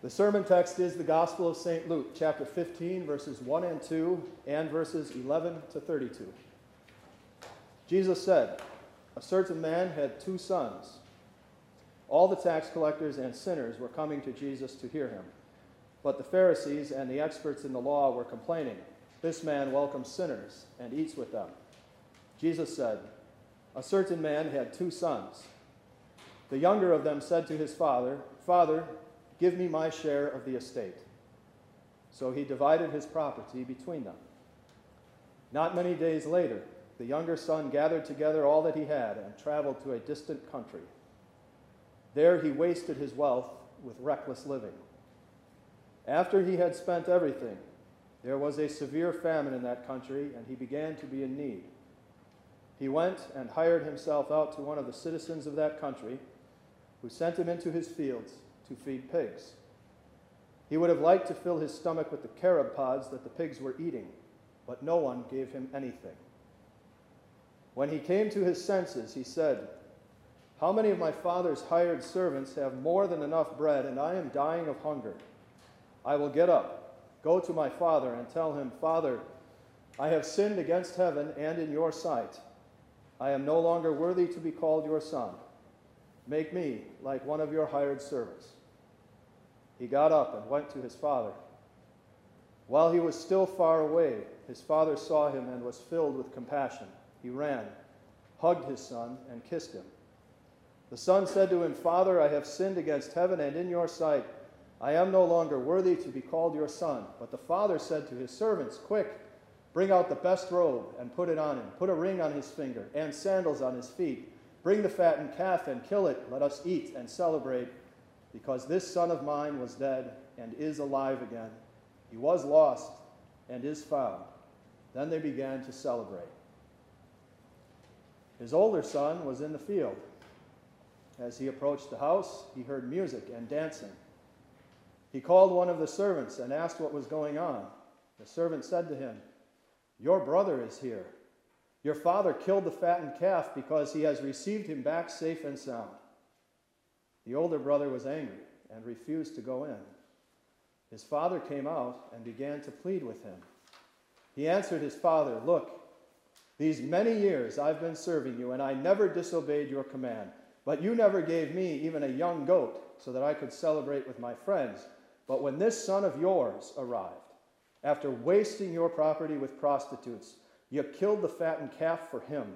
The sermon text is the Gospel of St. Luke, chapter 15, verses 1 and 2, and verses 11 to 32. Jesus said, A certain man had two sons. All the tax collectors and sinners were coming to Jesus to hear him. But the Pharisees and the experts in the law were complaining, This man welcomes sinners and eats with them. Jesus said, A certain man had two sons. The younger of them said to his father, Father, Give me my share of the estate. So he divided his property between them. Not many days later, the younger son gathered together all that he had and traveled to a distant country. There he wasted his wealth with reckless living. After he had spent everything, there was a severe famine in that country, and he began to be in need. He went and hired himself out to one of the citizens of that country, who sent him into his fields to feed pigs. He would have liked to fill his stomach with the carob pods that the pigs were eating, but no one gave him anything. When he came to his senses, he said, How many of my father's hired servants have more than enough bread, and I am dying of hunger? I will get up, go to my father, and tell him, Father, I have sinned against heaven and in your sight. I am no longer worthy to be called your son. Make me like one of your hired servants. He got up and went to his father. While he was still far away, his father saw him and was filled with compassion. He ran, hugged his son, and kissed him. The son said to him, Father, I have sinned against heaven and in your sight. I am no longer worthy to be called your son. But the father said to his servants, Quick, bring out the best robe and put it on him. Put a ring on his finger and sandals on his feet. Bring the fattened calf and kill it. Let us eat and celebrate because this son of mine was dead and is alive again. He was lost and is found. Then they began to celebrate. His older son was in the field. As he approached the house, he heard music and dancing. He called one of the servants and asked what was going on. The servant said to him, Your brother is here. Your father killed the fattened calf because he has received him back safe and sound. The older brother was angry and refused to go in. His father came out and began to plead with him. He answered his father, Look, these many years I've been serving you, and I never disobeyed your command. But you never gave me even a young goat so that I could celebrate with my friends. But when this son of yours arrived, after wasting your property with prostitutes, you killed the fattened calf for him.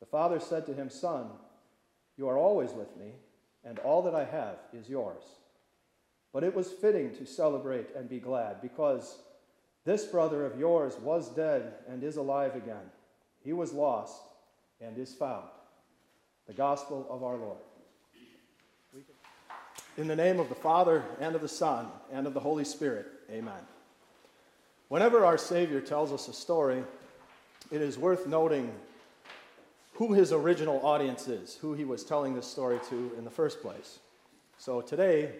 The father said to him, Son, you are always with me, and all that I have is yours. But it was fitting to celebrate and be glad, because this brother of yours was dead and is alive again. He was lost and is found. The gospel of our Lord. In the name of the Father, and of the Son, and of the Holy Spirit, amen. Whenever our Savior tells us a story, it is worth noting who his original audience is, who he was telling this story to in the first place. So today,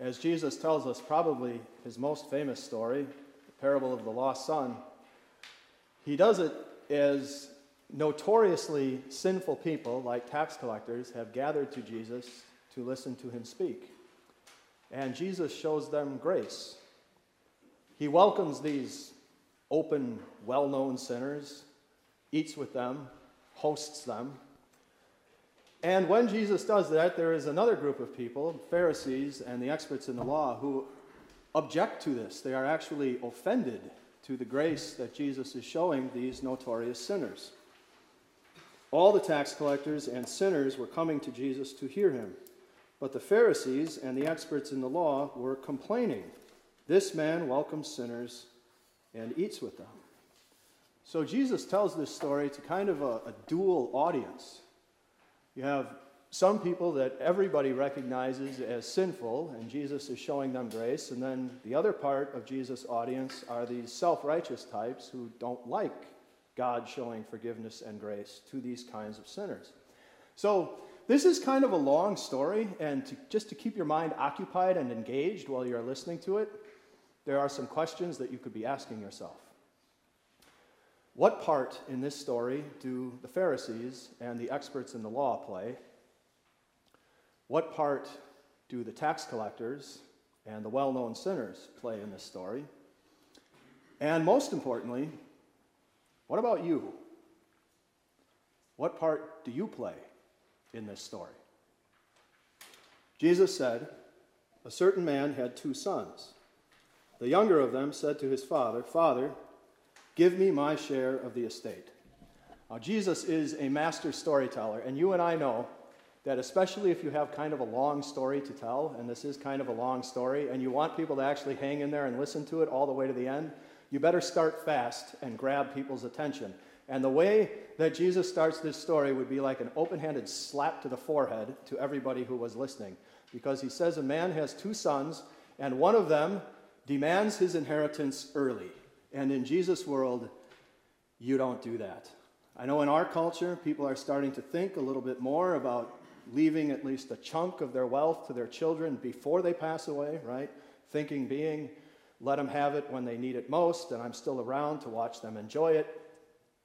as Jesus tells us probably his most famous story, the parable of the lost son, he does it as notoriously sinful people, like tax collectors, have gathered to Jesus to listen to him speak. And Jesus shows them grace. He welcomes these open, well known sinners, eats with them, hosts them. And when Jesus does that, there is another group of people, Pharisees and the experts in the law, who object to this. They are actually offended to the grace that Jesus is showing these notorious sinners. All the tax collectors and sinners were coming to Jesus to hear him. But the Pharisees and the experts in the law were complaining. This man welcomes sinners and eats with them. So Jesus tells this story to kind of a, a dual audience. You have some people that everybody recognizes as sinful, and Jesus is showing them grace. And then the other part of Jesus' audience are these self righteous types who don't like God showing forgiveness and grace to these kinds of sinners. So, this is kind of a long story, and to, just to keep your mind occupied and engaged while you're listening to it, there are some questions that you could be asking yourself. What part in this story do the Pharisees and the experts in the law play? What part do the tax collectors and the well known sinners play in this story? And most importantly, what about you? What part do you play in this story? Jesus said, A certain man had two sons. The younger of them said to his father, Father, give me my share of the estate. Now, Jesus is a master storyteller, and you and I know that especially if you have kind of a long story to tell, and this is kind of a long story, and you want people to actually hang in there and listen to it all the way to the end, you better start fast and grab people's attention. And the way that Jesus starts this story would be like an open handed slap to the forehead to everybody who was listening. Because he says a man has two sons, and one of them demands his inheritance early. And in Jesus' world, you don't do that. I know in our culture, people are starting to think a little bit more about leaving at least a chunk of their wealth to their children before they pass away, right? Thinking being, let them have it when they need it most, and I'm still around to watch them enjoy it.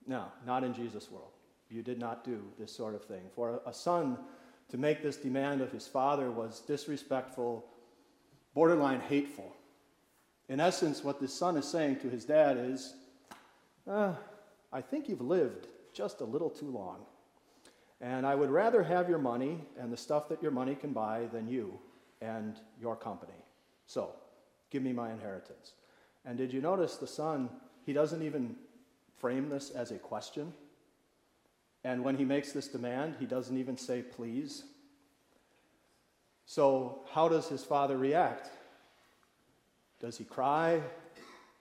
No, not in Jesus' world. You did not do this sort of thing. For a son to make this demand of his father was disrespectful, borderline hateful. In essence, what this son is saying to his dad is, uh, I think you've lived just a little too long. And I would rather have your money and the stuff that your money can buy than you and your company. So, give me my inheritance. And did you notice the son, he doesn't even frame this as a question. And when he makes this demand, he doesn't even say please. So, how does his father react? Does he cry?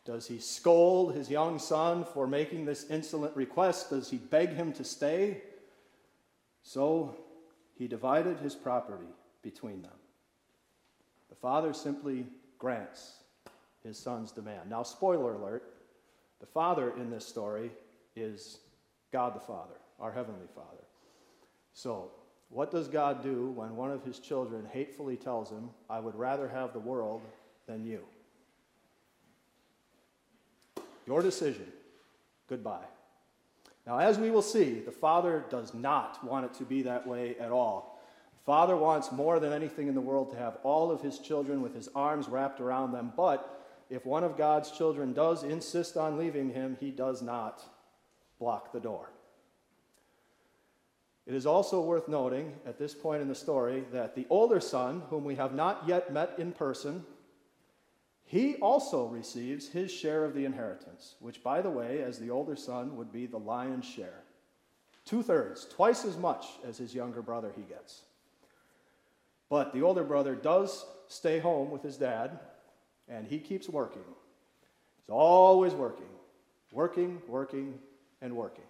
Does he scold his young son for making this insolent request? Does he beg him to stay? So he divided his property between them. The father simply grants his son's demand. Now, spoiler alert the father in this story is God the Father, our Heavenly Father. So, what does God do when one of his children hatefully tells him, I would rather have the world than you? Your decision. Goodbye. Now, as we will see, the Father does not want it to be that way at all. The Father wants more than anything in the world to have all of his children with his arms wrapped around them, but if one of God's children does insist on leaving him, he does not block the door. It is also worth noting at this point in the story that the older son, whom we have not yet met in person, he also receives his share of the inheritance, which, by the way, as the older son, would be the lion's share. Two thirds, twice as much as his younger brother he gets. But the older brother does stay home with his dad, and he keeps working. He's always working, working, working, and working.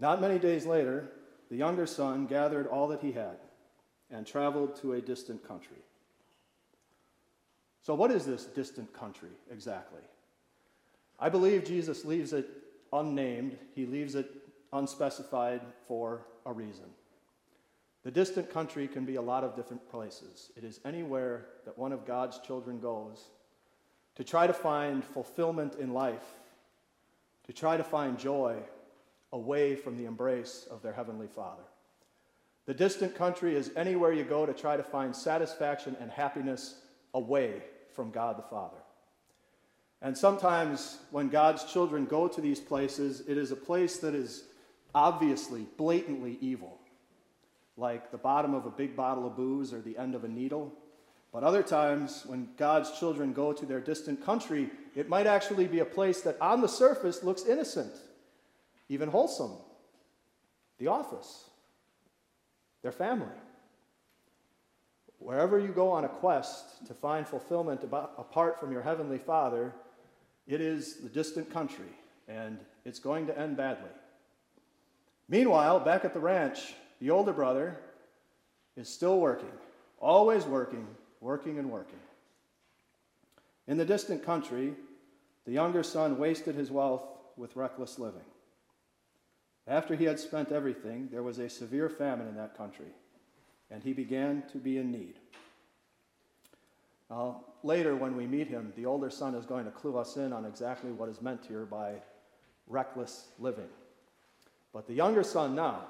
Not many days later, the younger son gathered all that he had and traveled to a distant country. So, what is this distant country exactly? I believe Jesus leaves it unnamed, he leaves it unspecified for a reason. The distant country can be a lot of different places. It is anywhere that one of God's children goes to try to find fulfillment in life, to try to find joy away from the embrace of their Heavenly Father. The distant country is anywhere you go to try to find satisfaction and happiness away from God the Father. And sometimes when God's children go to these places, it is a place that is obviously, blatantly evil, like the bottom of a big bottle of booze or the end of a needle. But other times, when God's children go to their distant country, it might actually be a place that on the surface looks innocent, even wholesome. The office, their family. Wherever you go on a quest to find fulfillment about, apart from your Heavenly Father, it is the distant country, and it's going to end badly. Meanwhile, back at the ranch, the older brother is still working, always working, working and working. In the distant country, the younger son wasted his wealth with reckless living. After he had spent everything, there was a severe famine in that country and he began to be in need. Now, later, when we meet him, the older son is going to clue us in on exactly what is meant here by reckless living. But the younger son now,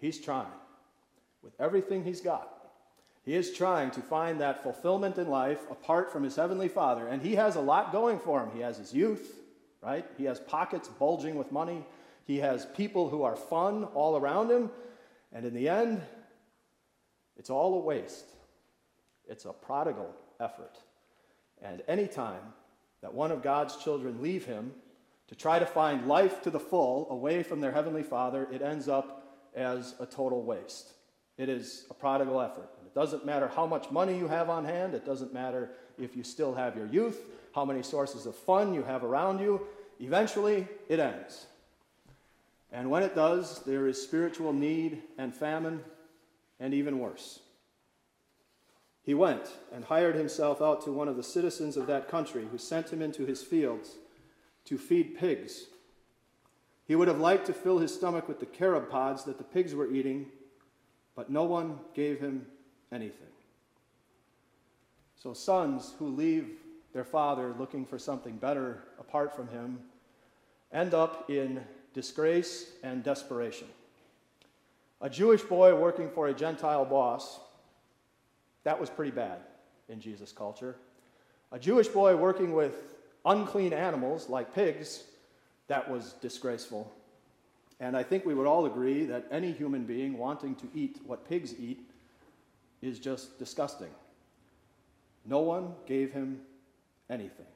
he's trying with everything he's got. He is trying to find that fulfillment in life apart from his heavenly Father. And he has a lot going for him. He has his youth, right? He has pockets bulging with money. He has people who are fun all around him. And in the end, it's all a waste. It's a prodigal effort. And any time that one of God's children leave him to try to find life to the full away from their heavenly Father, it ends up as a total waste. It is a prodigal effort. It doesn't matter how much money you have on hand, it doesn't matter if you still have your youth, how many sources of fun you have around you. Eventually, it ends. And when it does, there is spiritual need and famine, and even worse. He went and hired himself out to one of the citizens of that country, who sent him into his fields to feed pigs. He would have liked to fill his stomach with the carob pods that the pigs were eating, but no one gave him anything. So, sons who leave their father looking for something better apart from him end up in disgrace and desperation. A Jewish boy working for a Gentile boss, that was pretty bad in Jesus' culture. A Jewish boy working with unclean animals like pigs, that was disgraceful. And I think we would all agree that any human being wanting to eat what pigs eat is just disgusting. No one gave him anything.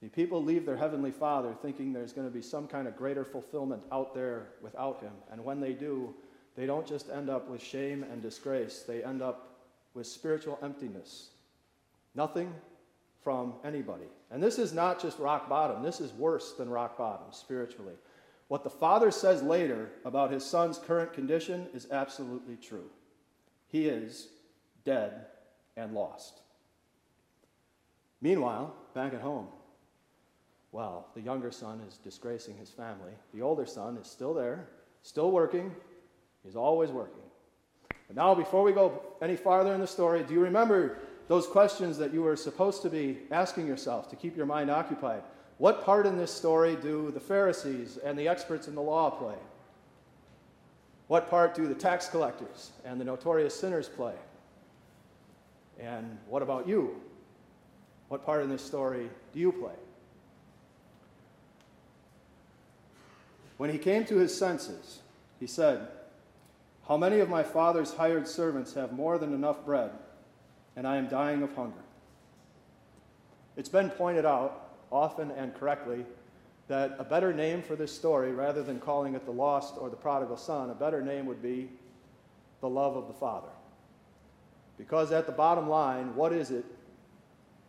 The people leave their heavenly Father thinking there's going to be some kind of greater fulfillment out there without him. And when they do, they don't just end up with shame and disgrace, they end up with spiritual emptiness. Nothing from anybody. And this is not just rock bottom, this is worse than rock bottom spiritually. What the Father says later about his son's current condition is absolutely true. He is dead and lost. Meanwhile, back at home, well, the younger son is disgracing his family. The older son is still there, still working. He's always working. But now, before we go any farther in the story, do you remember those questions that you were supposed to be asking yourself to keep your mind occupied? What part in this story do the Pharisees and the experts in the law play? What part do the tax collectors and the notorious sinners play? And what about you? What part in this story do you play? When he came to his senses, he said, How many of my father's hired servants have more than enough bread, and I am dying of hunger? It's been pointed out, often and correctly, that a better name for this story, rather than calling it the lost or the prodigal son, a better name would be the love of the Father. Because at the bottom line, what is it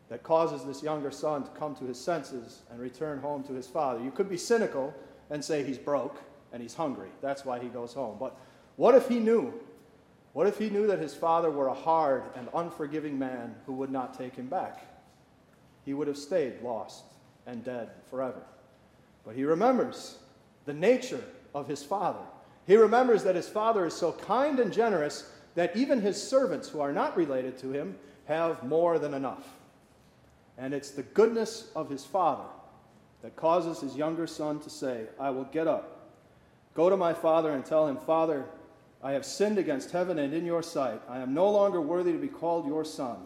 that causes this younger son to come to his senses and return home to his father? You could be cynical and say he's broke and he's hungry. That's why he goes home. But what if he knew? What if he knew that his father were a hard and unforgiving man who would not take him back? He would have stayed lost and dead forever. But he remembers the nature of his father. He remembers that his father is so kind and generous that even his servants who are not related to him have more than enough. And it's the goodness of his father that causes his younger son to say, I will get up, go to my father, and tell him, Father, I have sinned against heaven and in your sight. I am no longer worthy to be called your son.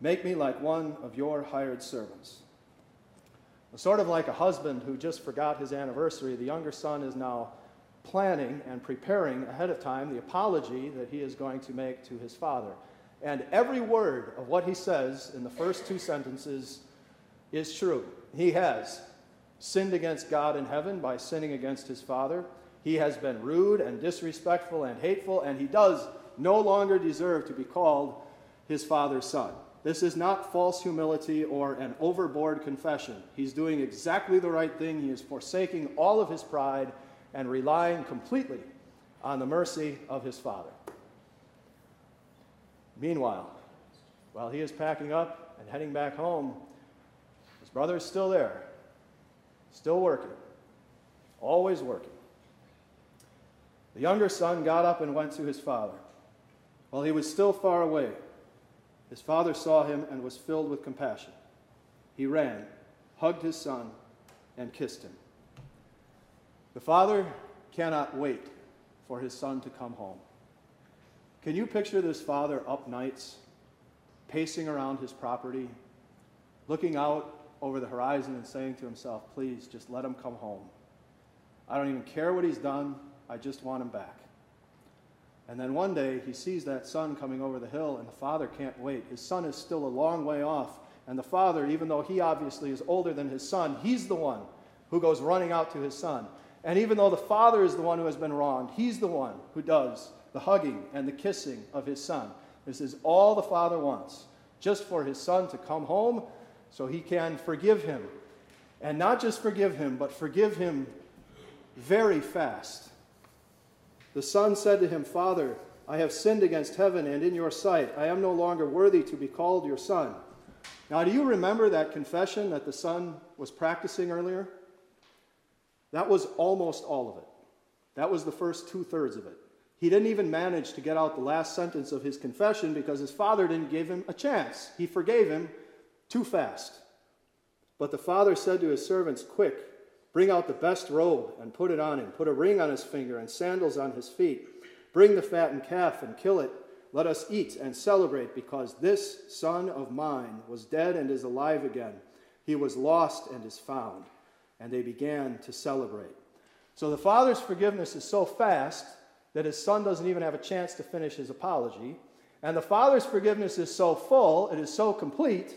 Make me like one of your hired servants. Sort of like a husband who just forgot his anniversary, the younger son is now planning and preparing ahead of time the apology that he is going to make to his father. And every word of what he says in the first two sentences is true. He has sinned against God in heaven by sinning against his Father. He has been rude and disrespectful and hateful, and he does no longer deserve to be called his Father's son. This is not false humility or an overboard confession. He's doing exactly the right thing. He is forsaking all of his pride and relying completely on the mercy of his Father. Meanwhile, while he is packing up and heading back home, his brother is still there, still working, always working. The younger son got up and went to his father. While he was still far away, his father saw him and was filled with compassion. He ran, hugged his son, and kissed him. The father cannot wait for his son to come home. Can you picture this father up nights, pacing around his property, looking out over the horizon and saying to himself, Please, just let him come home. I don't even care what he's done, I just want him back. And then one day he sees that son coming over the hill, and the father can't wait. His son is still a long way off. And the father, even though he obviously is older than his son, he's the one who goes running out to his son. And even though the father is the one who has been wronged, he's the one who does the hugging and the kissing of his son. This is all the father wants, just for his son to come home so he can forgive him. And not just forgive him, but forgive him very fast. The son said to him, Father, I have sinned against heaven and in your sight. I am no longer worthy to be called your son. Now, do you remember that confession that the son was practicing earlier? That was almost all of it. That was the first two thirds of it. He didn't even manage to get out the last sentence of his confession because his father didn't give him a chance. He forgave him too fast. But the father said to his servants, Quick, bring out the best robe and put it on him. Put a ring on his finger and sandals on his feet. Bring the fattened calf and kill it. Let us eat and celebrate, because this son of mine was dead and is alive again. He was lost and is found. And they began to celebrate. So the father's forgiveness is so fast that his son doesn't even have a chance to finish his apology. And the father's forgiveness is so full, it is so complete,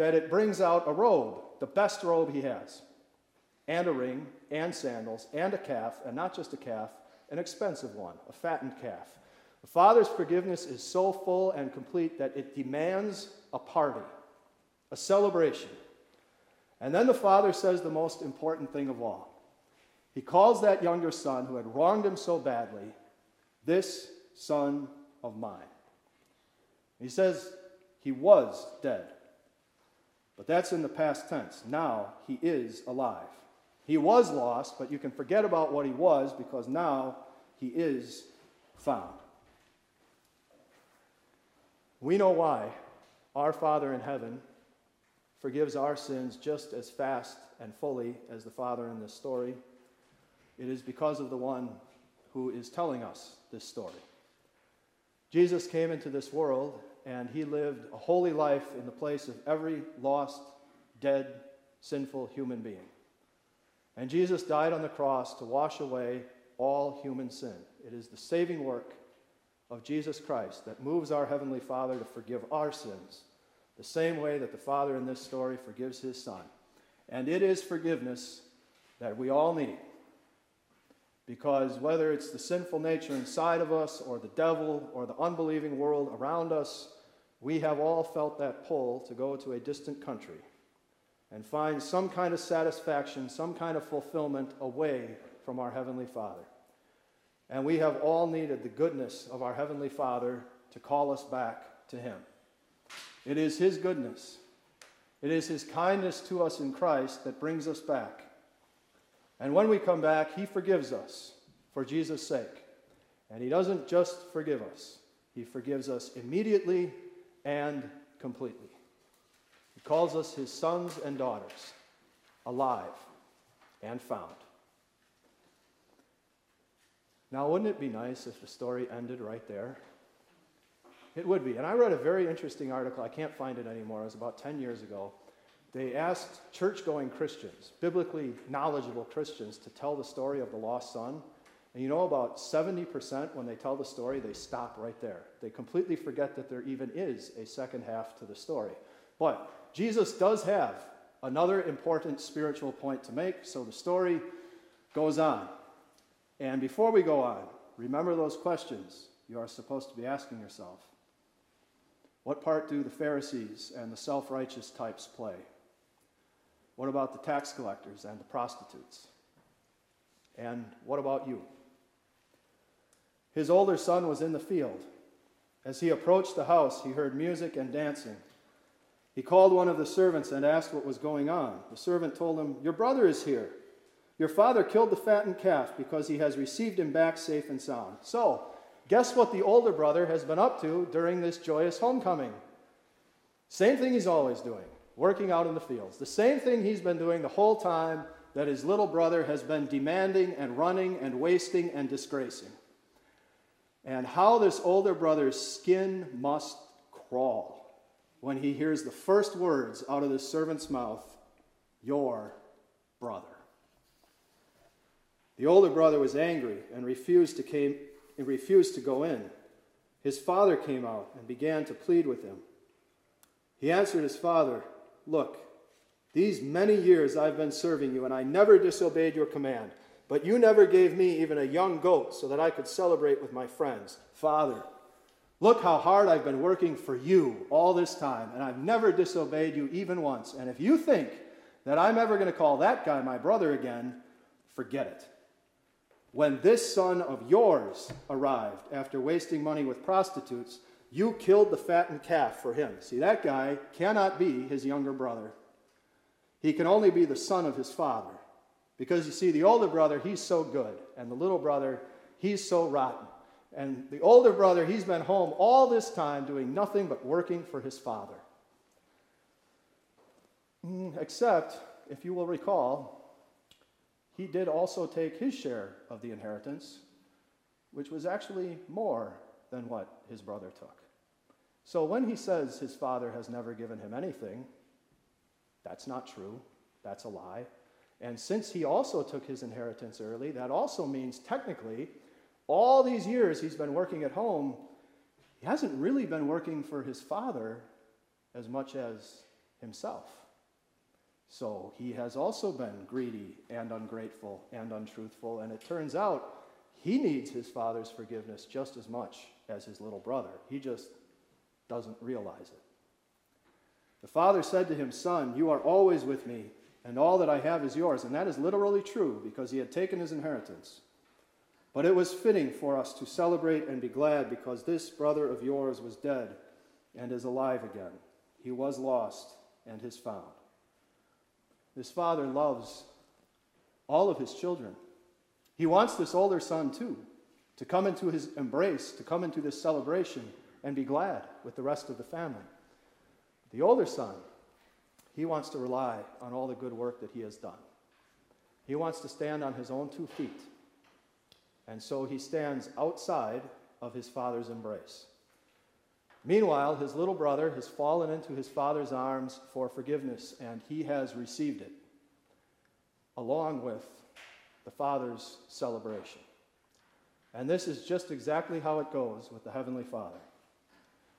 that it brings out a robe, the best robe he has, and a ring, and sandals, and a calf, and not just a calf, an expensive one, a fattened calf. The Father's forgiveness is so full and complete that it demands a party, a celebration. And then the Father says the most important thing of all. He calls that younger son who had wronged him so badly, this son of mine. He says he was dead. But that's in the past tense. Now he is alive. He was lost, but you can forget about what he was because now he is found. We know why our Father in heaven forgives our sins just as fast and fully as the Father in this story. It is because of the one who is telling us this story. Jesus came into this world and he lived a holy life in the place of every lost, dead, sinful human being. And Jesus died on the cross to wash away all human sin. It is the saving work of Jesus Christ that moves our Heavenly Father to forgive our sins, the same way that the Father in this story forgives his Son. And it is forgiveness that we all need. Because whether it's the sinful nature inside of us, or the devil, or the unbelieving world around us, we have all felt that pull to go to a distant country and find some kind of satisfaction, some kind of fulfillment away from our Heavenly Father. And we have all needed the goodness of our Heavenly Father to call us back to Him. It is His goodness, it is His kindness to us in Christ that brings us back. And when we come back, He forgives us for Jesus' sake. And He doesn't just forgive us, He forgives us immediately and completely. He calls us His sons and daughters, alive and found. Now, wouldn't it be nice if the story ended right there? It would be. And I read a very interesting article. I can't find it anymore. It was about 10 years ago they asked church going Christians, biblically knowledgeable Christians, to tell the story of the lost son. And you know, about 70% when they tell the story, they stop right there. They completely forget that there even is a second half to the story. But Jesus does have another important spiritual point to make, so the story goes on. And before we go on, remember those questions you are supposed to be asking yourself. What part do the Pharisees and the self righteous types play? What about the tax collectors and the prostitutes? And what about you? His older son was in the field. As he approached the house, he heard music and dancing. He called one of the servants and asked what was going on. The servant told him, Your brother is here. Your father killed the fattened calf because he has received him back safe and sound. So, guess what the older brother has been up to during this joyous homecoming? Same thing he's always doing working out in the fields. The same thing he's been doing the whole time that his little brother has been demanding and running and wasting and disgracing. and how this older brother's skin must crawl when he hears the first words out of this servant's mouth Your brother. The older brother was angry and refused to, came, and refused to go in. His father came out and began to plead with him. He answered his father, Look, these many years I've been serving you, and I never disobeyed your command. But you never gave me even a young goat so that I could celebrate with my friends. Father, look how hard I've been working for you all this time, and I've never disobeyed you even once. And if you think that I'm ever going to call that guy my brother again, forget it. When this son of yours arrived after wasting money with prostitutes, you killed the fattened calf for him. See, that guy cannot be his younger brother. He can only be the son of his father. Because you see, the older brother, he's so good, and the little brother, he's so rotten. And the older brother, he's been home all this time doing nothing but working for his father. Mm, except, if you will recall, he did also take his share of the inheritance, which was actually more than what his brother took. So when he says his father has never given him anything, that's not true. That's a lie. And since he also took his inheritance early, that also means technically, all these years he's been working at home, he hasn't really been working for his father as much as himself. So he has also been greedy and ungrateful and untruthful, and it turns out he needs his father's forgiveness just as much as his little brother. He just doesn't realize it. The father said to him, Son, you are always with me and all that I have is yours. And that is literally true because he had taken his inheritance. But it was fitting for us to celebrate and be glad because this brother of yours was dead and is alive again. He was lost and is found. This father loves all of his children. He wants this older son too to come into his embrace, to come into this celebration and be glad with the rest of the family. The older son he wants to rely on all the good work that he has done. He wants to stand on his own two feet. And so he stands outside of his father's embrace. Meanwhile, his little brother has fallen into his father's arms for forgiveness, and he has received it, along with the father's celebration. And this is just exactly how it goes with the Heavenly Father.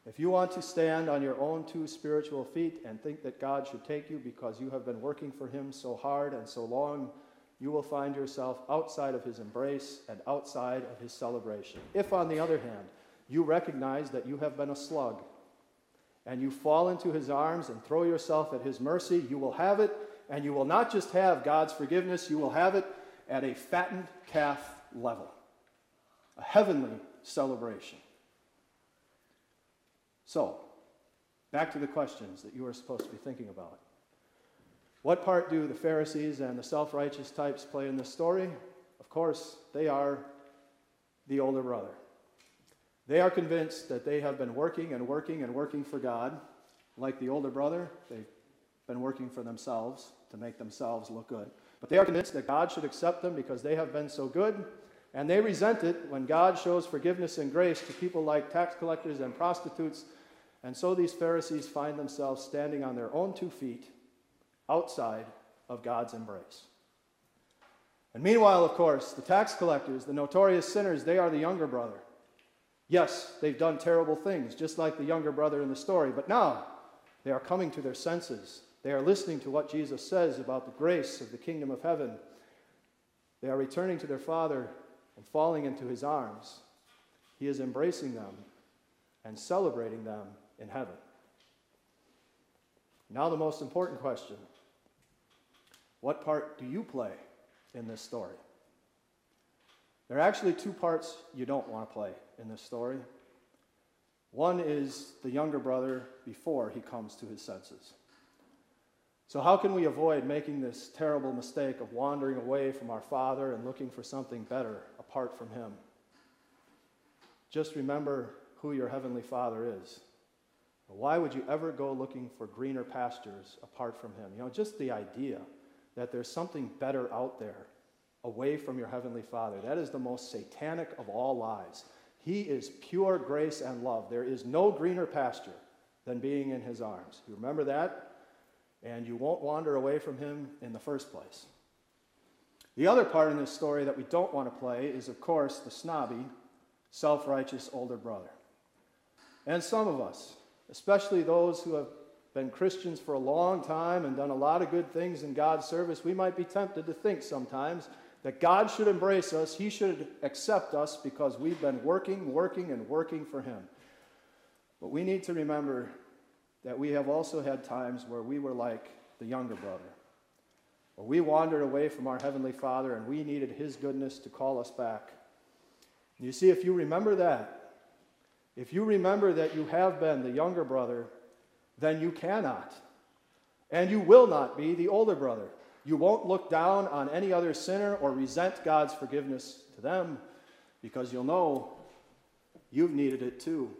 If you want to stand on your own two spiritual feet and think that God should take you because you have been working for Him so hard and so long, you will find yourself outside of His embrace and outside of His celebration. If, on the other hand, you recognize that you have been a slug and you fall into His arms and throw yourself at His mercy, you will have it, and you will not just have God's forgiveness, you will have it at a fattened calf level, a heavenly celebration. So, back to the questions that you are supposed to be thinking about. What part do the Pharisees and the self righteous types play in this story? Of course, they are the older brother. They are convinced that they have been working and working and working for God. Like the older brother, they've been working for themselves to make themselves look good. But they are convinced that God should accept them because they have been so good, and they resent it when God shows forgiveness and grace to people like tax collectors and prostitutes and so these Pharisees find themselves standing on their own two feet outside of God's embrace. And meanwhile, of course, the tax collectors, the notorious sinners, they are the younger brother. Yes, they've done terrible things, just like the younger brother in the story, but now they are coming to their senses. They are listening to what Jesus says about the grace of the kingdom of heaven. They are returning to their Father and falling into his arms. He is embracing them and celebrating them in heaven. Now, the most important question What part do you play in this story? There are actually two parts you don't want to play in this story. One is the younger brother before he comes to his senses. So, how can we avoid making this terrible mistake of wandering away from our Father and looking for something better apart from Him? Just remember who your Heavenly Father is why would you ever go looking for greener pastures apart from Him? You know, just the idea that there's something better out there away from your Heavenly Father. That is the most satanic of all lies. He is pure grace and love. There is no greener pasture than being in his arms. You remember that? And you won't wander away from him in the first place. The other part in this story that we don't want to play is, of course, the snobby, self righteous older brother. And some of us, especially those who have been Christians for a long time and done a lot of good things in God's service, we might be tempted to think sometimes that God should embrace us, He should accept us because we've been working, working, and working for Him. But we need to remember that we have also had times where we were like the younger brother, where we wandered away from our Heavenly Father and we needed His goodness to call us back. You see, if you remember that, if you remember that you have been the younger brother, then you cannot and you will not be the older brother. You won't look down on any other sinner or resent God's forgiveness to them because you'll know you've needed it too.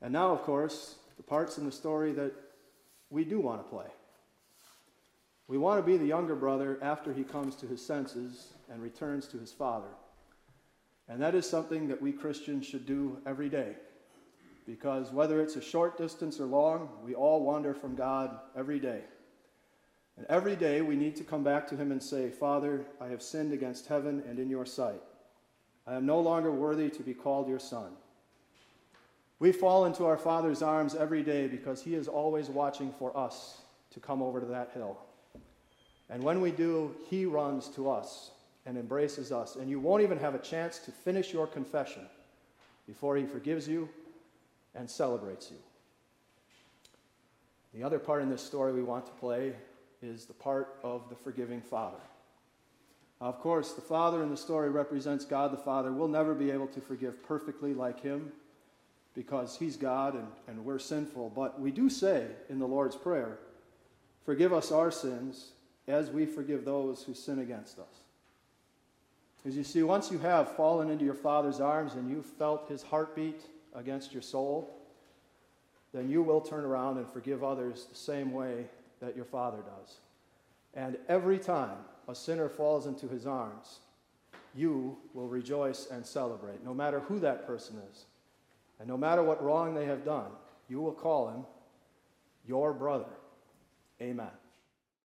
And now, of course, the parts in the story that we do want to play. We want to be the younger brother after he comes to his senses and returns to his father. And that is something that we Christians should do every day. Because whether it's a short distance or long, we all wander from God every day. And every day we need to come back to Him and say, Father, I have sinned against heaven and in your sight. I am no longer worthy to be called your son. We fall into our Father's arms every day because He is always watching for us to come over to that hill. And when we do, He runs to us and embraces us. And you won't even have a chance to finish your confession before He forgives you and celebrates you. The other part in this story we want to play is the part of the forgiving Father. Of course, the Father in the story represents God the Father. We'll never be able to forgive perfectly like Him because He's God and, and we're sinful. But we do say in the Lord's Prayer, Forgive us our sins as we forgive those who sin against us. As you see, once you have fallen into your Father's arms and you've felt His heartbeat against your soul, then you will turn around and forgive others the same way that your Father does. And every time a sinner falls into his arms, you will rejoice and celebrate, no matter who that person is. And no matter what wrong they have done, you will call him your brother. Amen.